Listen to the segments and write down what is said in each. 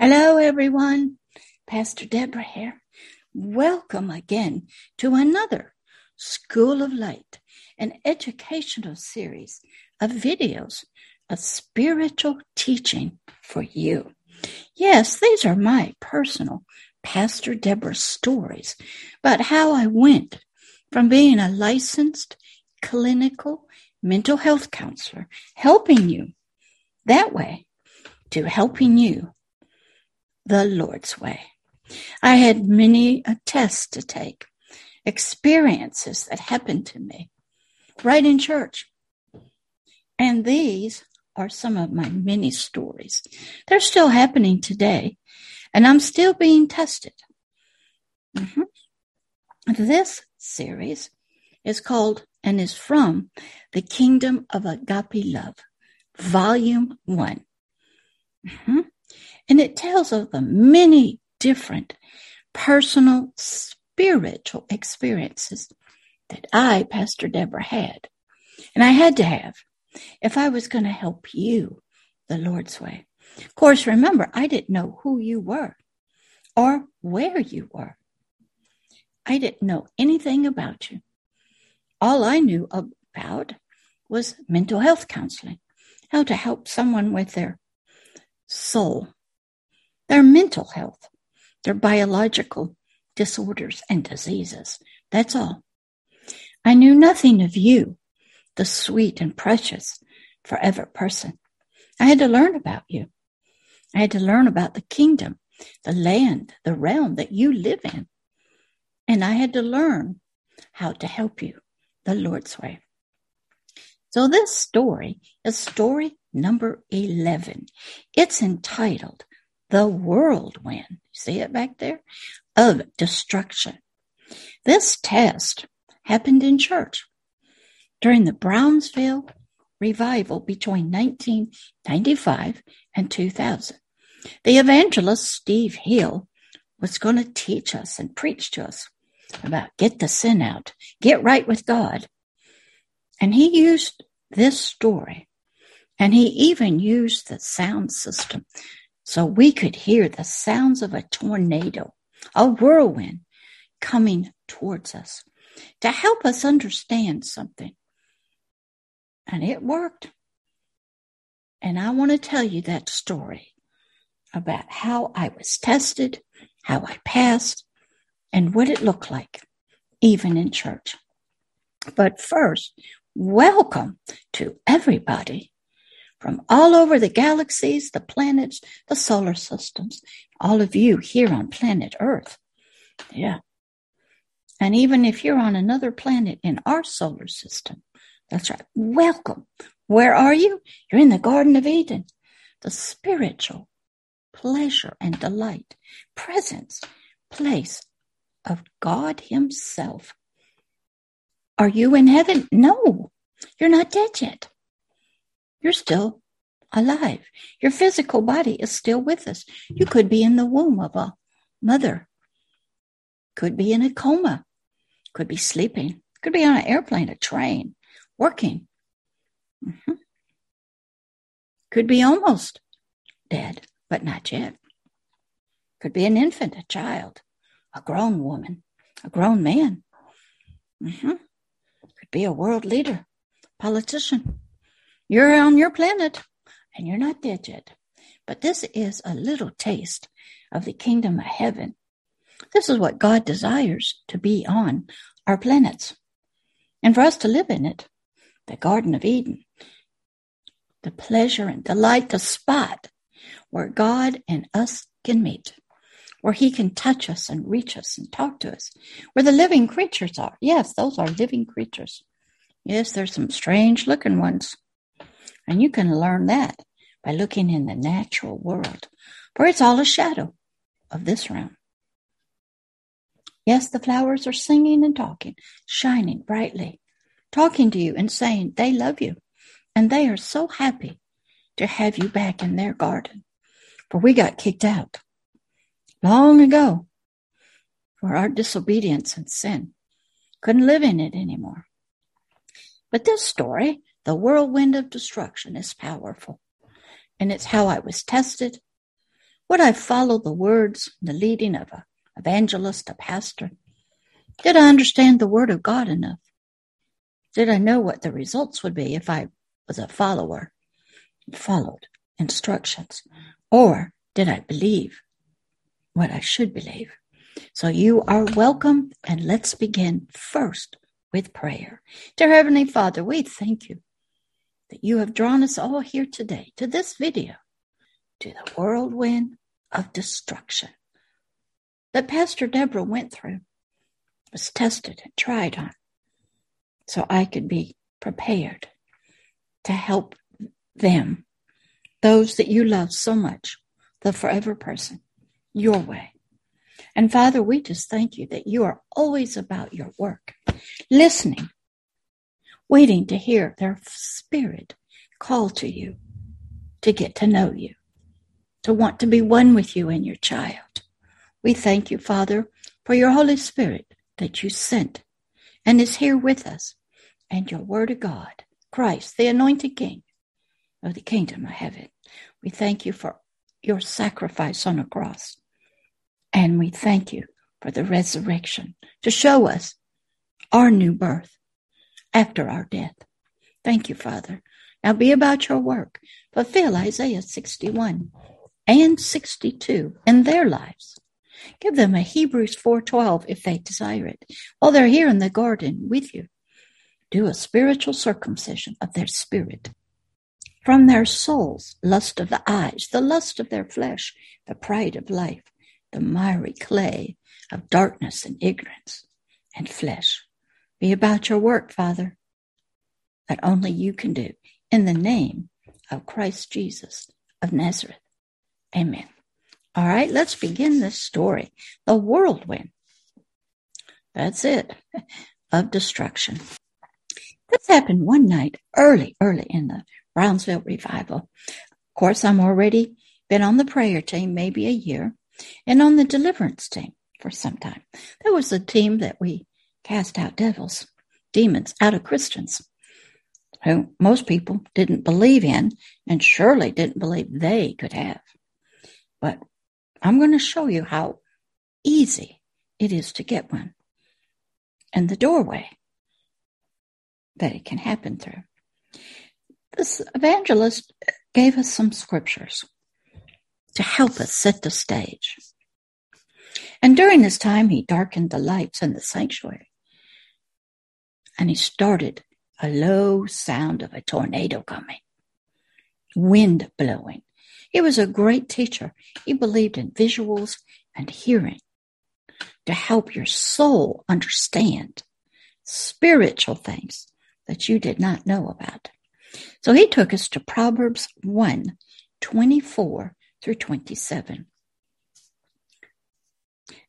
Hello, everyone. Pastor Deborah here. Welcome again to another School of Light, an educational series of videos of spiritual teaching for you. Yes, these are my personal Pastor Deborah stories about how I went from being a licensed clinical mental health counselor, helping you that way, to helping you the Lord's way. I had many tests to take, experiences that happened to me right in church. And these are some of my many stories. They're still happening today, and I'm still being tested. Mm-hmm. This series is called and is from The Kingdom of Agape Love, Volume 1. Mm-hmm. And it tells of the many different personal spiritual experiences that I, Pastor Deborah, had. And I had to have if I was going to help you the Lord's way. Of course, remember, I didn't know who you were or where you were. I didn't know anything about you. All I knew about was mental health counseling, how to help someone with their soul their mental health, their biological disorders and diseases. That's all. I knew nothing of you, the sweet and precious forever person. I had to learn about you. I had to learn about the kingdom, the land, the realm that you live in. And I had to learn how to help you the Lord's way. So this story is story number 11. It's entitled the whirlwind, see it back there, of destruction. This test happened in church during the Brownsville revival between 1995 and 2000. The evangelist Steve Hill was going to teach us and preach to us about get the sin out, get right with God. And he used this story and he even used the sound system so we could hear the sounds of a tornado, a whirlwind coming towards us to help us understand something. And it worked. And I want to tell you that story about how I was tested, how I passed, and what it looked like, even in church. But first, welcome to everybody from all over the galaxies, the planets, the solar systems, all of you here on planet Earth. Yeah. And even if you're on another planet in our solar system, that's right. Welcome. Where are you? You're in the Garden of Eden, the spiritual pleasure and delight, presence, place of God Himself. Are you in heaven? No, you're not dead yet. You're still alive. Your physical body is still with us. You could be in the womb of a mother, could be in a coma, could be sleeping, could be on an airplane, a train, working. Mm-hmm. Could be almost dead, but not yet. Could be an infant, a child, a grown woman, a grown man. Mm-hmm. Could be a world leader, politician, you're on your planet and you're not dead yet. But this is a little taste of the kingdom of heaven. This is what God desires to be on our planets and for us to live in it. The Garden of Eden, the pleasure and delight, the spot where God and us can meet, where He can touch us and reach us and talk to us, where the living creatures are. Yes, those are living creatures. Yes, there's some strange looking ones. And you can learn that by looking in the natural world, for it's all a shadow of this realm. Yes, the flowers are singing and talking, shining brightly, talking to you and saying they love you. And they are so happy to have you back in their garden. For we got kicked out long ago for our disobedience and sin. Couldn't live in it anymore. But this story the whirlwind of destruction is powerful. And it's how I was tested, Would I follow the words, the leading of an evangelist, a pastor? Did I understand the word of God enough? Did I know what the results would be if I was a follower, followed instructions? Or did I believe what I should believe? So you are welcome, and let's begin first with prayer. Dear Heavenly Father, we thank you that you have drawn us all here today to this video, to the whirlwind of destruction that Pastor Deborah went through, was tested and tried on, so I could be prepared to help them, those that you love so much, the forever person, your way. And Father, we just thank you that you are always about your work, listening, waiting to hear their spirit call to you to get to know you, to want to be one with you and your child. We thank you, Father, for your Holy Spirit that you sent and is here with us, and your Word of God, Christ, the anointed King of the kingdom of heaven. We thank you for your sacrifice on the cross and we thank you for the resurrection to show us our new birth after our death. Thank you, Father. Now be about your work. Fulfill Isaiah 61 and 62 in their lives. Give them a Hebrews 4:12 if they desire it. While they're here in the garden with you, do a spiritual circumcision of their spirit. From their souls, lust of the eyes, the lust of their flesh, the pride of life, the miry clay of darkness and ignorance and flesh. Be about your work, Father, that only you can do. In the name of Christ Jesus of Nazareth. Amen. All right, let's begin this story. The whirlwind. That's it, of destruction. This happened one night early, early in the Brownsville revival. Of course, I'm already been on the prayer team maybe a year and on the deliverance team for some time. That was the team that we cast out devils, demons out of Christians who most people didn't believe in and surely didn't believe they could have. But I'm going to show you how easy it is to get one and the doorway that it can happen through. This evangelist gave us some scriptures to help us set the stage. And during this time, he darkened the lights in the sanctuary. And he started a low sound of a tornado coming, wind blowing. He was a great teacher. He believed in visuals and hearing to help your soul understand spiritual things that you did not know about. So he took us to Proverbs 1 24 through 27.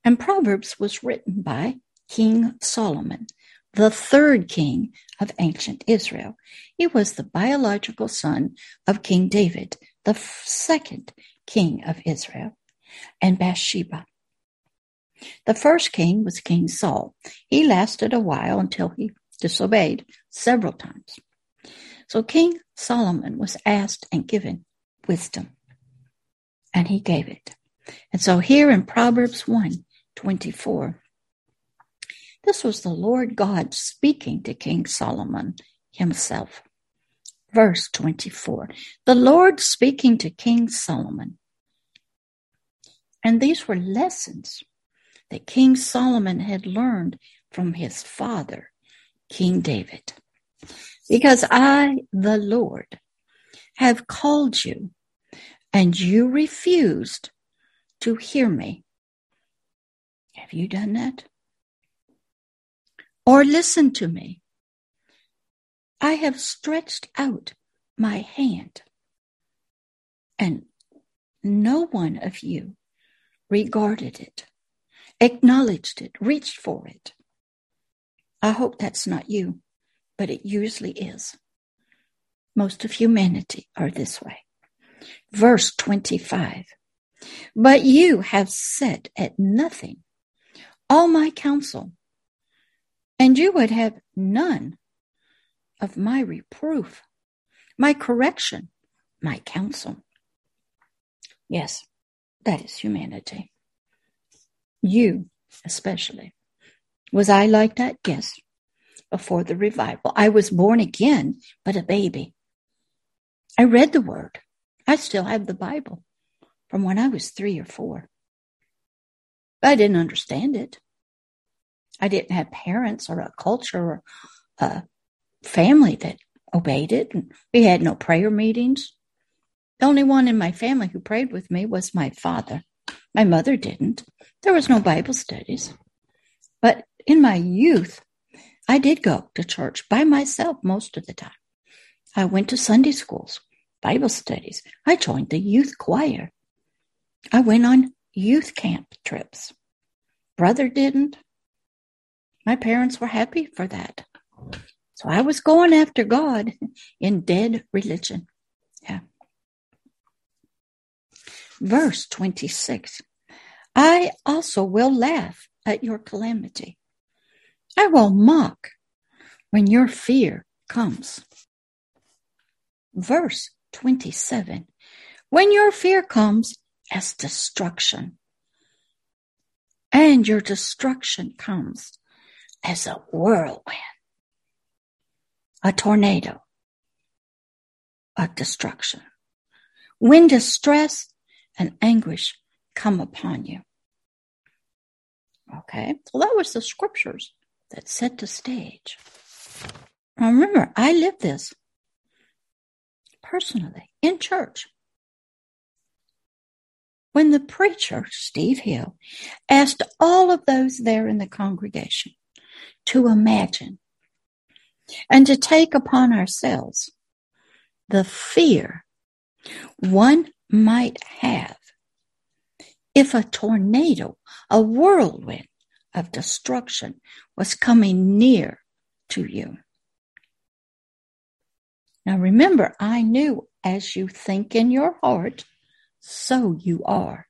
And Proverbs was written by King Solomon, the third king of ancient Israel. He was the biological son of King David, the second king of Israel, and Bathsheba. The first king was King Saul. He lasted a while until he disobeyed several times. So King Solomon was asked and given wisdom and he gave it. And so here in Proverbs 1 24, this was the Lord God speaking to King Solomon himself. Verse 24, the Lord speaking to King Solomon. And these were lessons that King Solomon had learned from his father, King David. Because I, the Lord, have called you and you refused to hear me. Have you done that? Or listen to me. I have stretched out my hand, and no one of you regarded it, acknowledged it, reached for it. I hope that's not you, but it usually is. Most of humanity are this way. Verse 25. But you have set at nothing all my counsel, and you would have none of my reproof, my correction, my counsel. Yes, That is humanity. You, especially. Was I like that? Yes. Before the revival, I was born again, but a baby. I read the word. I still have the Bible from when I was three or four. I didn't understand it. I didn't have parents or a culture or a family that obeyed it. We had no prayer meetings. The only one in my family who prayed with me was my father. My mother didn't. There was no Bible studies. But in my youth, I did go to church by myself most of the time. I went to Sunday schools, Bible studies. I joined the youth choir. I went on youth camp trips. Brother didn't. My parents were happy for that. So I was going after God in dead religion. Yeah. Verse 26 I also will laugh at your calamity. I will mock when your fear comes. Verse 27 When your fear comes as destruction, and your destruction comes as a whirlwind, a tornado, a destruction. When distress and anguish come upon you. Okay, so that was the scriptures that set the stage. Now remember, I lived this personally in church. When the preacher, Steve Hill, asked all of those there in the congregation to imagine and to take upon ourselves the fear one might have if a tornado, a whirlwind of destruction was coming near to you. Now remember, I knew as you think in your heart, so you are.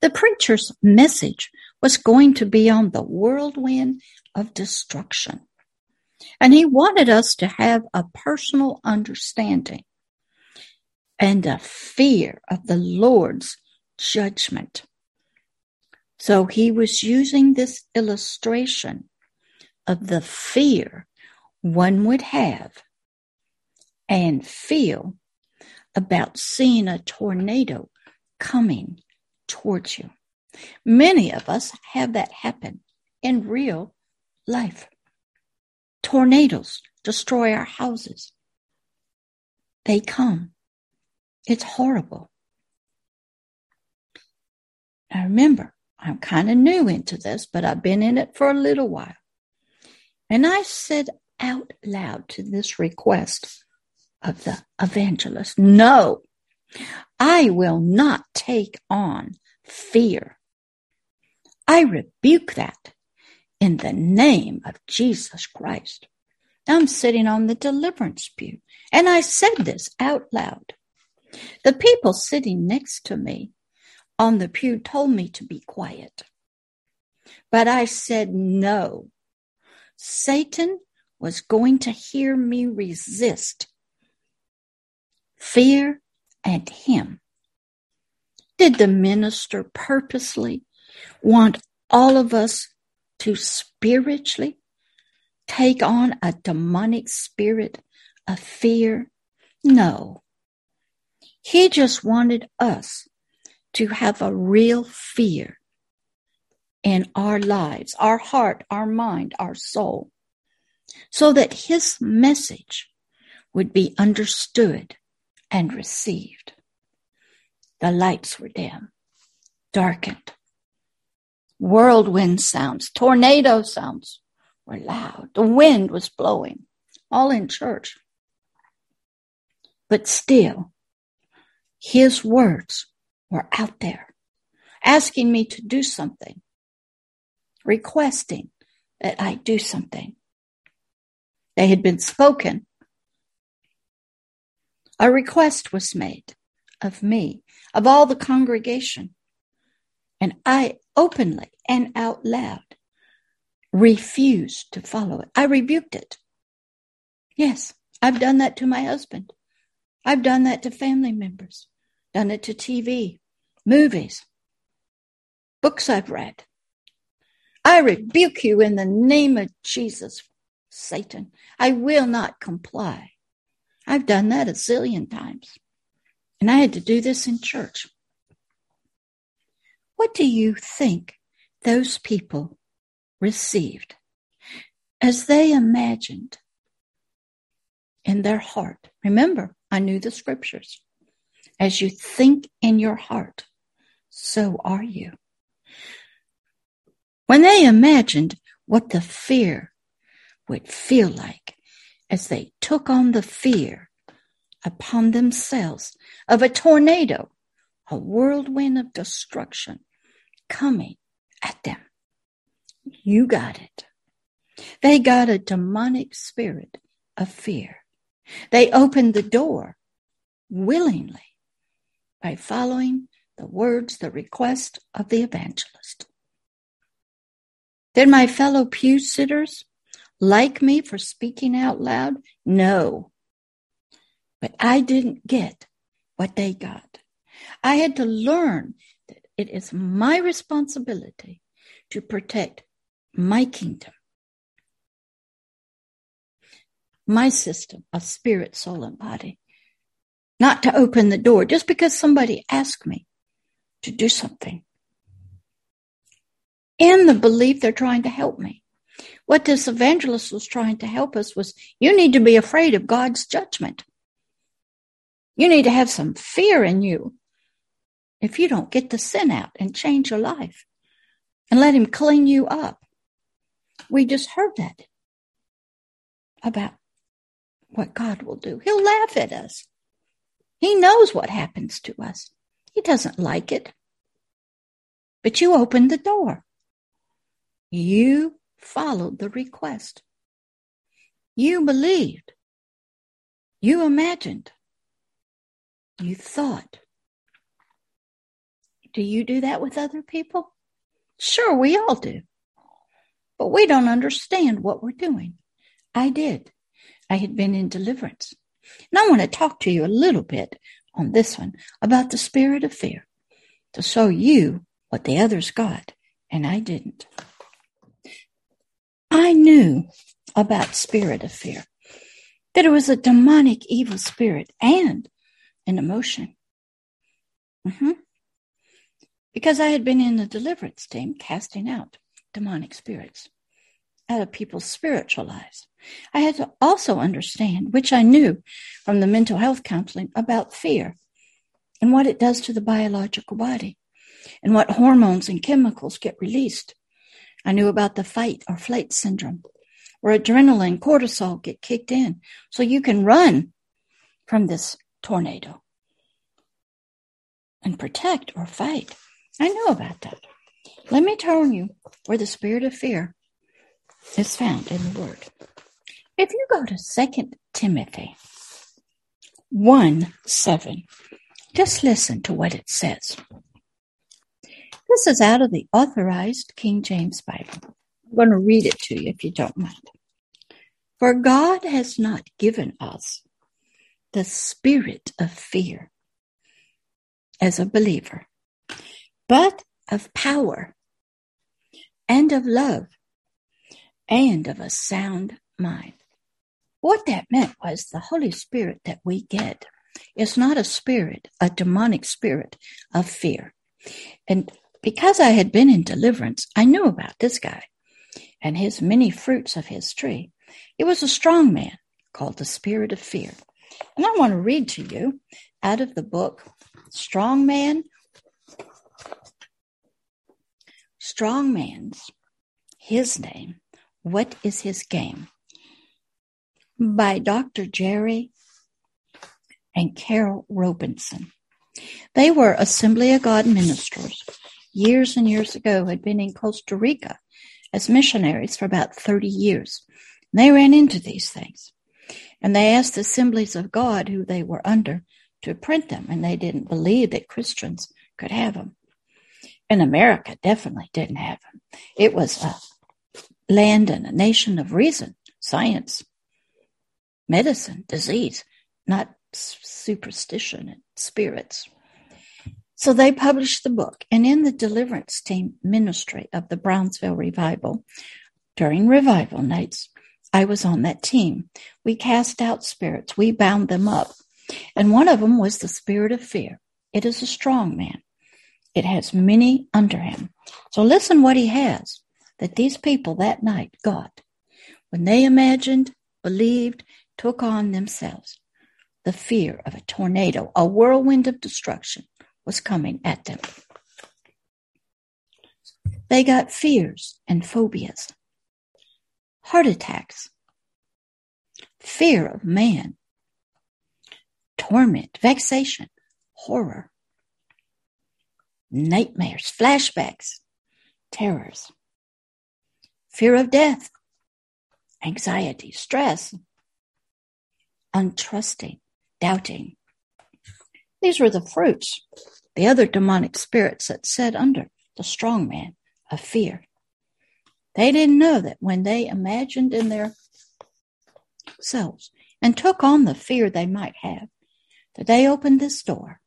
The preacher's message was going to be on the whirlwind of destruction. And he wanted us to have a personal understanding and a fear of the Lord's judgment. So he was using this illustration of the fear one would have and feel about seeing a tornado coming towards you. Many of us have that happen in real life. Tornadoes destroy our houses. They come. It's horrible. Now remember, I'm kind of new into this, but I've been in it for a little while. And I said out loud to this request of the evangelist, no, I will not take on fear. I rebuke that in the name of Jesus Christ. I'm sitting on the deliverance pew, and I said this out loud. The people sitting next to me on the pew told me to be quiet. But I said no. Satan was going to hear me resist fear and him. Did the minister purposely want all of us to spiritually take on a demonic spirit of fear? No. He just wanted us to have a real fear in our lives, our heart, our mind, our soul, so that his message would be understood and received. The lights were dim, darkened. Whirlwind sounds, tornado sounds were loud. The wind was blowing, all in church. But still, his words were out there asking me to do something, requesting that I do something. They had been spoken. A request was made of me, of all the congregation, and I openly and out loud refused to follow it. I rebuked it. Yes, I've done that to my husband. I've done that to family members, done it to TV, movies, books I've read. I rebuke you in the name of Jesus, Satan. I will not comply. I've done that a zillion times. And I had to do this in church. What do you think those people received as they imagined in their heart? Remember, I knew the scriptures. As you think in your heart, so are you. When they imagined what the fear would feel like as they took on the fear upon themselves of a tornado, a whirlwind of destruction coming at them. You got it. They got a demonic spirit of fear. They opened the door willingly by following the words, the request of the evangelist. Did my fellow pew sitters like me for speaking out loud? No. But I didn't get what they got. I had to learn it is my responsibility to protect my kingdom, my system of spirit, soul, and body. Not to open the door just because somebody asked me to do something in the belief they're trying to help me. What this evangelist was trying to help us was you need to be afraid of God's judgment. You need to have some fear in you if you don't get the sin out and change your life and let Him clean you up. We just heard that about what God will do. He'll laugh at us. He knows what happens to us. He doesn't like it. But you opened the door. You followed the request. You believed. You imagined. You thought. Do you do that with other people? Sure, we all do. But we don't understand what we're doing. I did. I had been in deliverance. And I want to talk to you a little bit on this one about the spirit of fear to show you what the others got and I didn't. I knew about spirit of fear, that it was a demonic evil spirit and an emotion. Mm-hmm. Because I had been in the deliverance team casting out demonic spirits out of people's spiritual lives. I had to also understand, which I knew from the mental health counseling, about fear and what it does to the biological body and what hormones and chemicals get released. I knew about the fight or flight syndrome, where adrenaline, cortisol get kicked in so you can run from this tornado and protect or fight. I know about that. Let me tell you where the spirit of fear is found in the Word. If you go to 2 Timothy 1 7, just listen to what it says. This is out of the authorized King James Bible. I'm going to read it to you if you don't mind. For God has not given us the spirit of fear as a believer, but of power and of love and of a sound mind. What that meant was the Holy Spirit that we get is not a spirit, a demonic spirit of fear. And because I had been in deliverance, I knew about this guy and his many fruits of his tree. It was a strong man called the spirit of fear. And I want to read to you out of the book Strong Man, Strong Man's, his name, What is His Game? by Dr. Jerry and Carol Robeson. They were Assembly of God ministers years and years ago, had been in Costa Rica as missionaries for about 30 years. And they ran into these things. And they asked the Assemblies of God who they were under to print them, and they didn't believe that Christians could have them. And America definitely didn't have them. It was a land and a nation of reason, science, medicine, disease, not superstition and spirits. So they published the book, and in the deliverance team ministry of the Brownsville Revival, during revival nights, I was on that team. We cast out spirits, we bound them up. And one of them was the spirit of fear. It is a strong man. It has many under him. So listen what he has that these people that night got when they imagined, believed, took on themselves the fear of a tornado, a whirlwind of destruction was coming at them. They got fears and phobias, heart attacks, fear of man, torment, vexation, horror, nightmares, flashbacks, terrors, fear of death, anxiety, stress, untrusting, doubting. These were the fruits, the other demonic spirits that sat under the strong man of fear. They didn't know that when they imagined in their selves and took on the fear they might have, that they opened this door.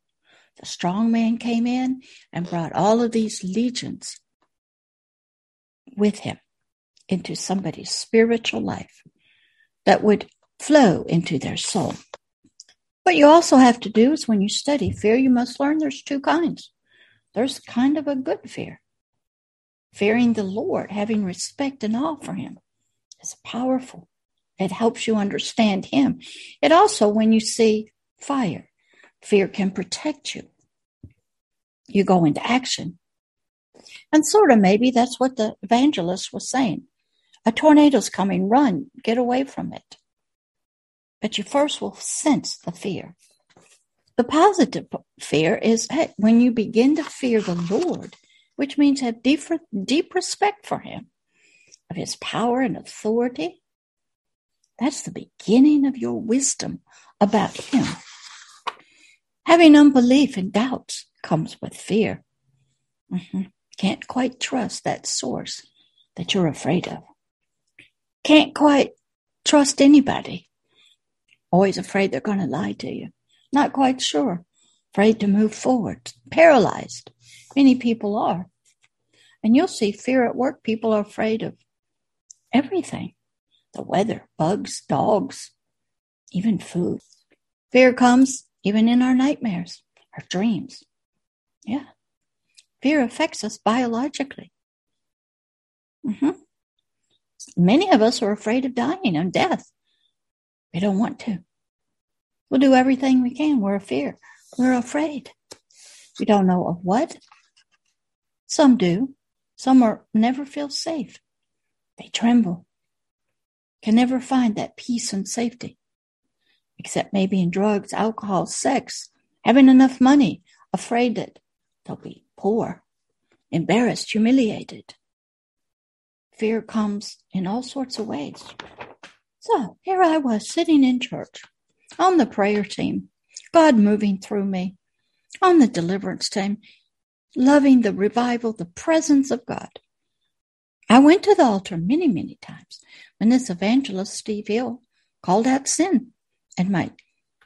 The strong man came in and brought all of these legions with him into somebody's spiritual life that would flow into their soul. What you also have to do is when you study fear, you must learn there's two kinds. There's kind of a good fear. Fearing the Lord, having respect and awe for him is powerful. It helps you understand him. It also, when you see fire, fear can protect you. You go into action. And sort of maybe that's what the evangelist was saying. A tornado's coming, run, get away from it. But you first will sense the fear. The positive fear is hey, when you begin to fear the Lord, which means have deep, deep respect for Him, of His power and authority. That's the beginning of your wisdom about Him. Having unbelief and doubts comes with fear. Mm-hmm. Can't quite trust that source that you're afraid of. Can't quite trust anybody always afraid they're going to lie to you, not quite sure, afraid to move forward, paralyzed. Many people are. And you'll see fear at work. People are afraid of everything the weather, bugs, dogs, even food. Fear comes even in our nightmares, our dreams. Yeah. Fear affects us biologically. Mm-hmm. Many of us are afraid of dying and death. We don't want to. We'll do everything we can. We're fear. We're afraid. We don't know of what. Some do. Some are never feel safe. They tremble. Can never find that peace and safety. Except maybe in drugs, alcohol, sex, having enough money, afraid that they'll be poor, embarrassed, humiliated. Fear comes in all sorts of ways. So here I was sitting in church on the prayer team, God moving through me, on the deliverance team, loving the revival, the presence of God. I went to the altar many, many times when this evangelist, Steve Hill, called out sin, and my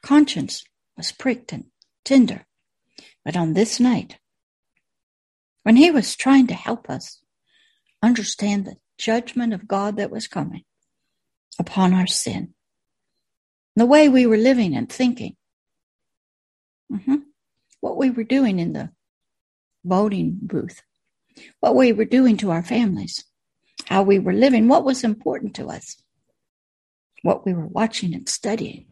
conscience was pricked and tender. But on this night, when he was trying to help us understand the judgment of God that was coming, upon our sin, the way we were living and thinking, mm-hmm. what we were doing in the voting booth, what we were doing to our families, how we were living, what was important to us, what we were watching and studying.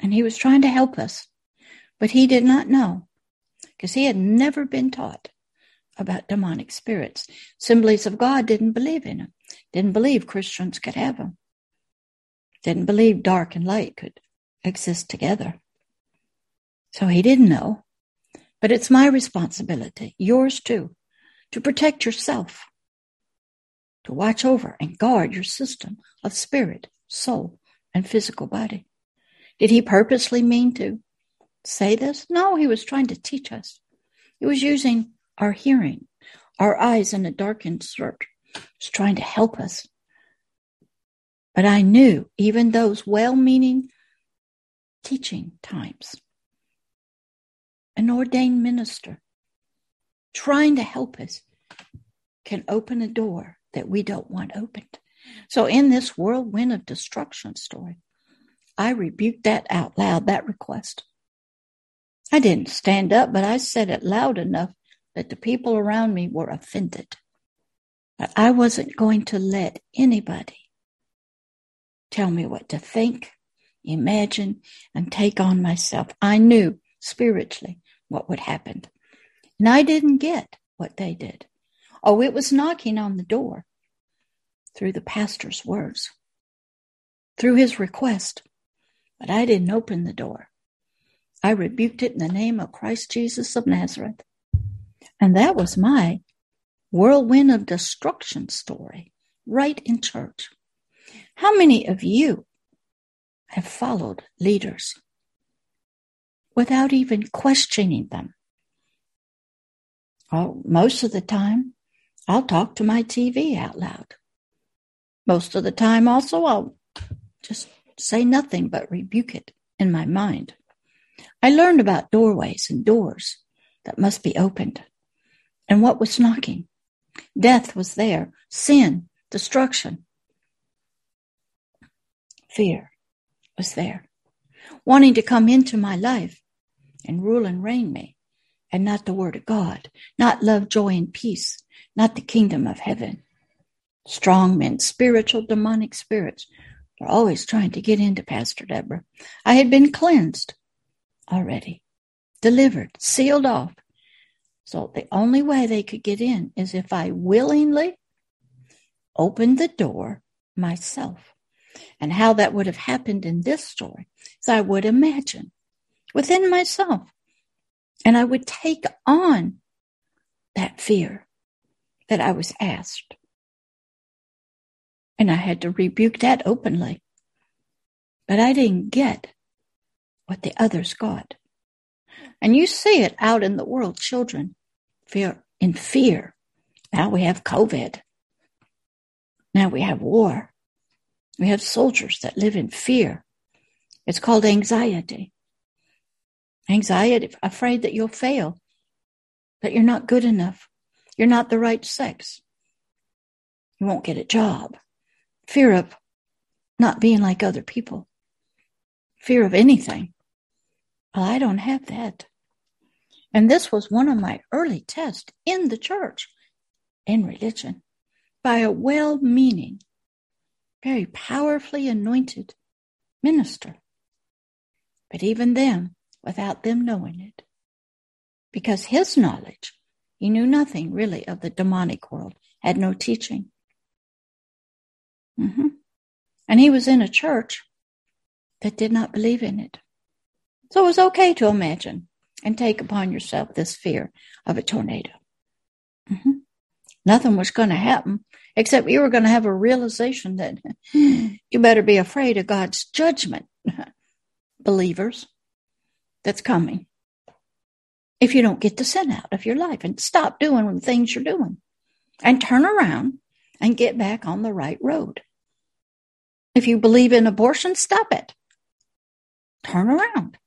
And he was trying to help us, but he did not know because he had never been taught about demonic spirits. Assemblies of God didn't believe in them, didn't believe Christians could have them, didn't believe dark and light could exist together. So he didn't know. But it's my responsibility, yours too, to protect yourself, to watch over and guard your system of spirit, soul, and physical body. Did he purposely mean to say this? No, he was trying to teach us. He was using our hearing, our eyes in a darkened search, was trying to help us. But I knew even those well meaning teaching times, an ordained minister, trying to help us, can open a door that we don't want opened. So, in this whirlwind of destruction story, I rebuked that out loud, that request. I didn't stand up, but I said it loud enough that the people around me were offended. But I wasn't going to let anybody tell me what to think, imagine, and take on myself. I knew spiritually what would happen. And I didn't get what they did. Oh, it was knocking on the door through the pastor's words, through his request. But I didn't open the door. I rebuked it in the name of Christ Jesus of Nazareth. And that was my whirlwind of destruction story right in church. How many of you have followed leaders without even questioning them? Well, most of the time, I'll talk to my TV out loud. Most of the time, also, I'll just say nothing but rebuke it in my mind. I learned about doorways and doors that must be opened and what was knocking. Death was there, sin, destruction. Fear was there, wanting to come into my life and rule and reign me, and not the word of God, not love, joy, and peace, not the kingdom of heaven. Strong men, spiritual demonic spirits are always trying to get into Pastor Deborah. I had been cleansed already, delivered, sealed off. So the only way they could get in is if I willingly opened the door myself. And how that would have happened in this story is I would imagine within myself. And I would take on that fear that I was asked. And I had to rebuke that openly. But I didn't get what the others got. And you see it out in the world, children fear in fear. Now we have COVID. Now we have war. We have soldiers that live in fear. It's called anxiety. Anxiety, afraid that you'll fail, that you're not good enough, you're not the right sex, you won't get a job, fear of not being like other people, fear of anything. Well, I don't have that. And this was one of my early tests in the church, in religion, by a well meaning, very powerfully anointed minister. But even them, without them knowing it, because his knowledge, he knew nothing really of the demonic world, had no teaching. Mm-hmm. And he was in a church that did not believe in it. So it was okay to imagine and take upon yourself this fear of a tornado. Mm-hmm. Nothing was going to happen except you were going to have a realization that you better be afraid of God's judgment, believers, that's coming. If you don't get the sin out of your life and stop doing the things you're doing and turn around and get back on the right road. If you believe in abortion, stop it. Turn around.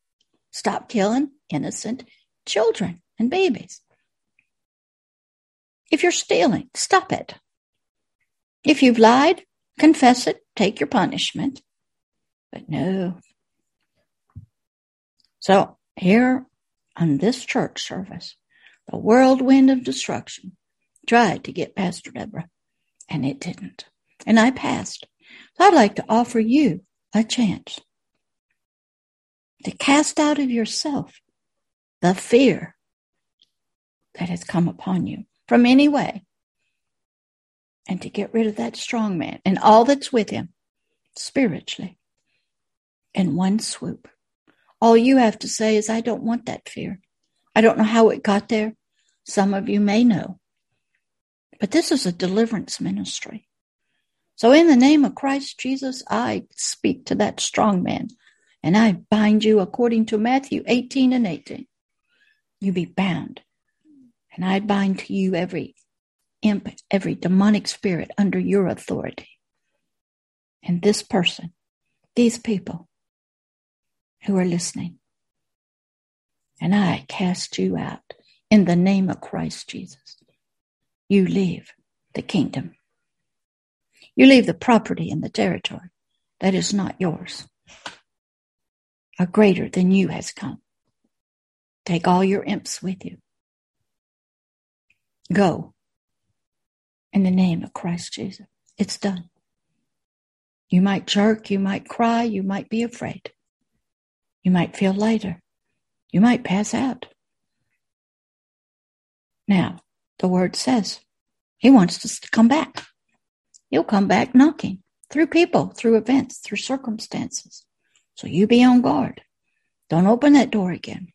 Stop killing innocent children and babies. If you're stealing, stop it. If you've lied, confess it, take your punishment. But no. So here on this church service, the whirlwind of destruction tried to get Pastor Deborah, and it didn't. And I passed. So I'd like to offer you a chance to cast out of yourself the fear that has come upon you from any way and to get rid of that strong man and all that's with him spiritually in one swoop. All you have to say is, I don't want that fear. I don't know how it got there. Some of you may know. But this is a deliverance ministry. So, in the name of Christ Jesus, I speak to that strong man and I bind you according to Matthew 18 and 18 you be bound. And I bind to you every imp, every demonic spirit under your authority. And this person, these people who are listening, and I cast you out in the name of Christ Jesus. You leave the kingdom. You leave the property and the territory that is not yours. A greater than you has come. Take all your imps with you. Go in the name of Christ Jesus. It's done. You might jerk, you might cry, you might be afraid. You might feel lighter. You might pass out. Now, the word says he wants us to come back. He'll come back knocking through people, through events, through circumstances. So you be on guard. Don't open that door again.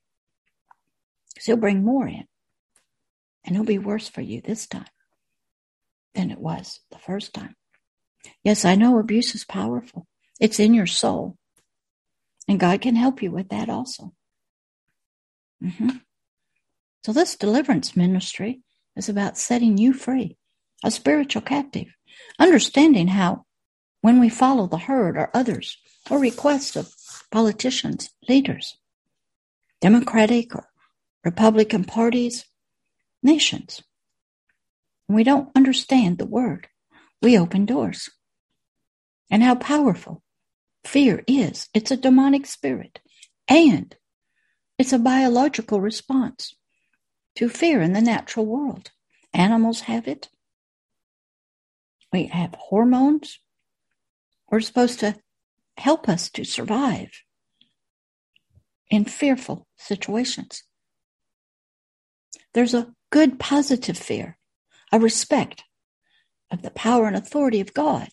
Because he'll bring more in. And it'll be worse for you this time than it was the first time. Yes, I know abuse is powerful. It's in your soul. And God can help you with that also. Mm-hmm. So, this deliverance ministry is about setting you free, a spiritual captive, understanding how when we follow the herd or others or requests of politicians, leaders, Democratic or Republican parties, nations, and we don't understand the word, we open doors. And how powerful fear is. It's a demonic spirit. And it's a biological response to fear in the natural world. Animals have it. We have hormones. We're supposed to help us to survive in fearful situations. There's a good positive fear, a respect of the power and authority of God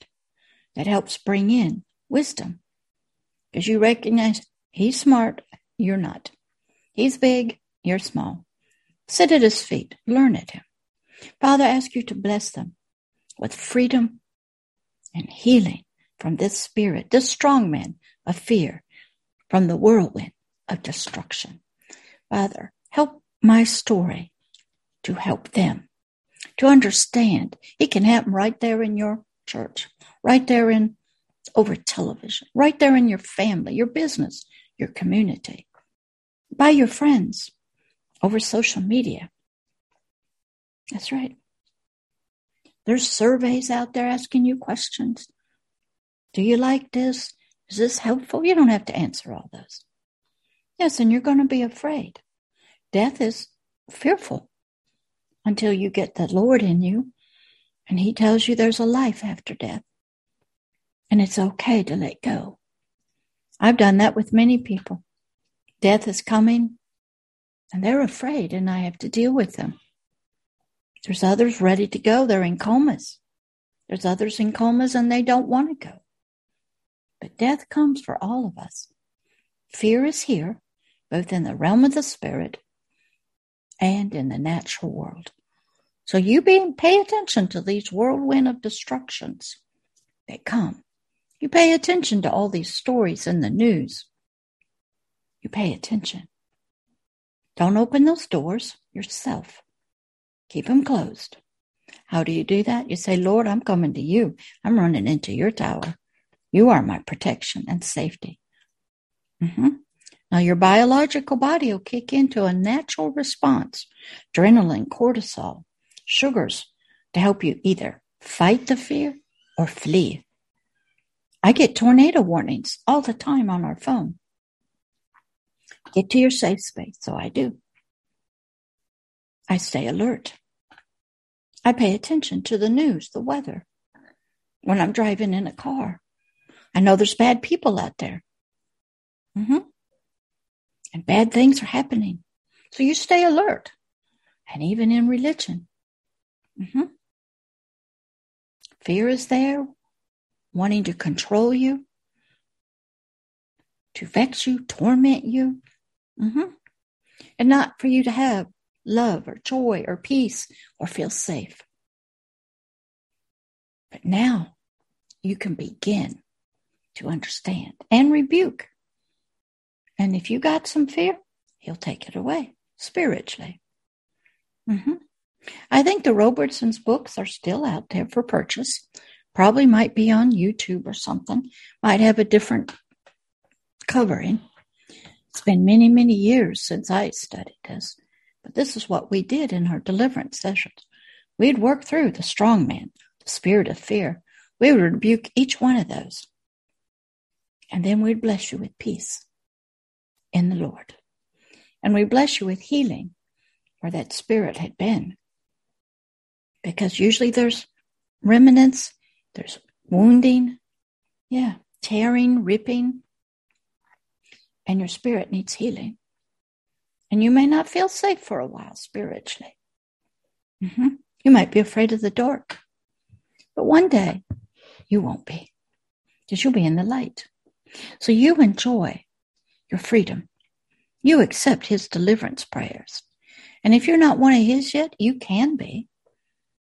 that helps bring in wisdom. Because you recognize he's smart, you're not. He's big, you're small. Sit at his feet, learn at him. Father, I ask you to bless them with freedom and healing from this spirit, this strong man of fear, from the whirlwind of destruction. Father, help my story to help them to understand it can happen right there in your church, right there in over television, right there in your family, your business, your community by your friends over social media. That's right. There's surveys out there asking you questions. Do you like this? Is this helpful? You don't have to answer all those. Yes, and you're going to be afraid. Death is fearful until you get the Lord in you and He tells you there's a life after death. And it's okay to let go. I've done that with many people. Death is coming, and they're afraid, and I have to deal with them. There's others ready to go, they're in comas. There's others in comas and they don't want to go. But death comes for all of us. Fear is here, both in the realm of the spirit and in the natural world. So you be, pay attention to these whirlwind of destructions that come. You pay attention to all these stories in the news you pay attention. Don't open those doors yourself. Keep them closed. How do you do that? You say, Lord, I'm coming to you. I'm running into your tower. You are my protection and safety. Mm-hmm. Now, your biological body will kick into a natural response adrenaline, cortisol, sugars to help you either fight the fear or flee. I get tornado warnings all the time on our phone. Get to your safe space. So I do. I stay alert. I pay attention to the news, the weather. When I'm driving in a car, I know there's bad people out there. Mm-hmm. And bad things are happening. So you stay alert. And even in religion. Mm-hmm. Fear is there, wanting to control you, to vex you, torment you. Mm-hmm. And not for you to have love or joy or peace or feel safe. But now you can begin to understand and rebuke. And if you got some fear, he'll take it away spiritually. Mm-hmm. I think the Robesons books are still out there for purchase. Probably might be on YouTube or something. Might have a different covering. It's been many, many years since I studied this, but this is what we did in our deliverance sessions. We'd work through the strong man, the spirit of fear. We would rebuke each one of those. And then we'd bless you with peace in the Lord. And we bless you with healing where that spirit had been. Because usually there's remnants, there's wounding, yeah, tearing, ripping, and your spirit needs healing. And you may not feel safe for a while spiritually. Mm-hmm. You might be afraid of the dark. But one day you won't be because you'll be in the light. So you enjoy your freedom. You accept his deliverance prayers. And if you're not one of his yet, you can be.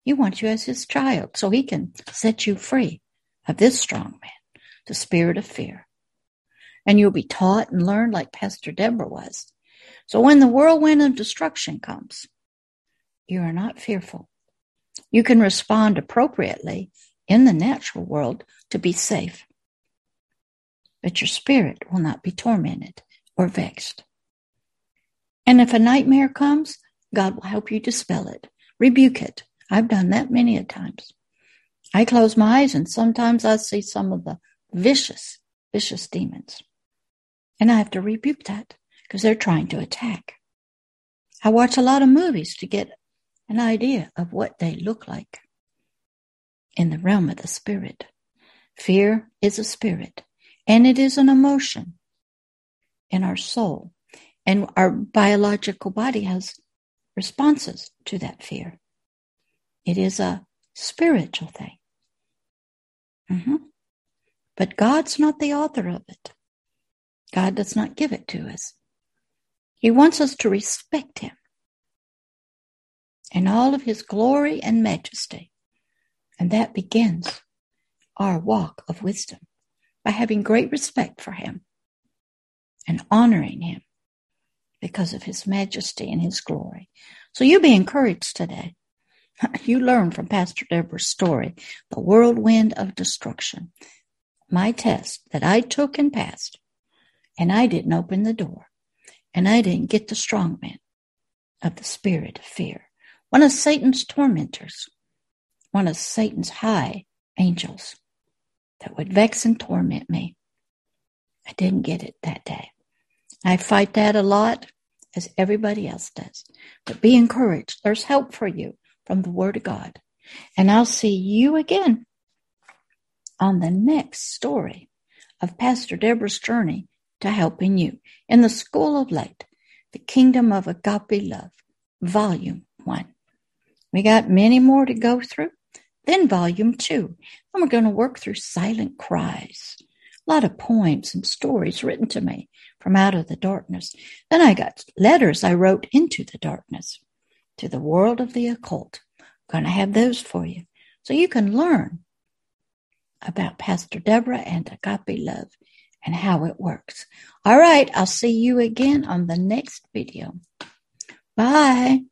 He wants you as his child so he can set you free of this strong man, the spirit of fear and you'll be taught and learn like Pastor Deborah was. So when the whirlwind of destruction comes, you are not fearful. You can respond appropriately in the natural world to be safe. But your spirit will not be tormented or vexed. And if a nightmare comes, God will help you dispel it, rebuke it. I've done that many a times. I close my eyes and sometimes I see some of the vicious, vicious demons. And I have to rebuke that because they're trying to attack. I watch a lot of movies to get an idea of what they look like in the realm of the spirit. Fear is a spirit and it is an emotion in our soul. And our biological body has responses to that fear. It is a spiritual thing. Mm-hmm. But God's not the author of it. God does not give it to us. He wants us to respect Him in all of His glory and majesty. And that begins our walk of wisdom by having great respect for Him and honoring Him because of His majesty and His glory. So you be encouraged today. You learn from Pastor Deborah's story, the whirlwind of destruction. My test that I took and passed and I didn't open the door. And I didn't get the strong man of the spirit of fear. One of Satan's tormentors. One of Satan's high angels that would vex and torment me. I didn't get it that day. I fight that a lot as everybody else does. But be encouraged. There's help for you from the Word of God. And I'll see you again on the next story of Pastor Deborah's journey to helping you in the School of Light, the Kingdom of Agape Love, Volume 1. We got many more to go through. Then Volume 2. And we're going to work through Silent Cries. A lot of poems and stories written to me from out of the darkness. Then I got letters I wrote into the darkness to the world of the occult. I'm going to have those for you so you can learn about Pastor Deborah and agape love and how it works. All right, I'll see you again on the next video. Bye.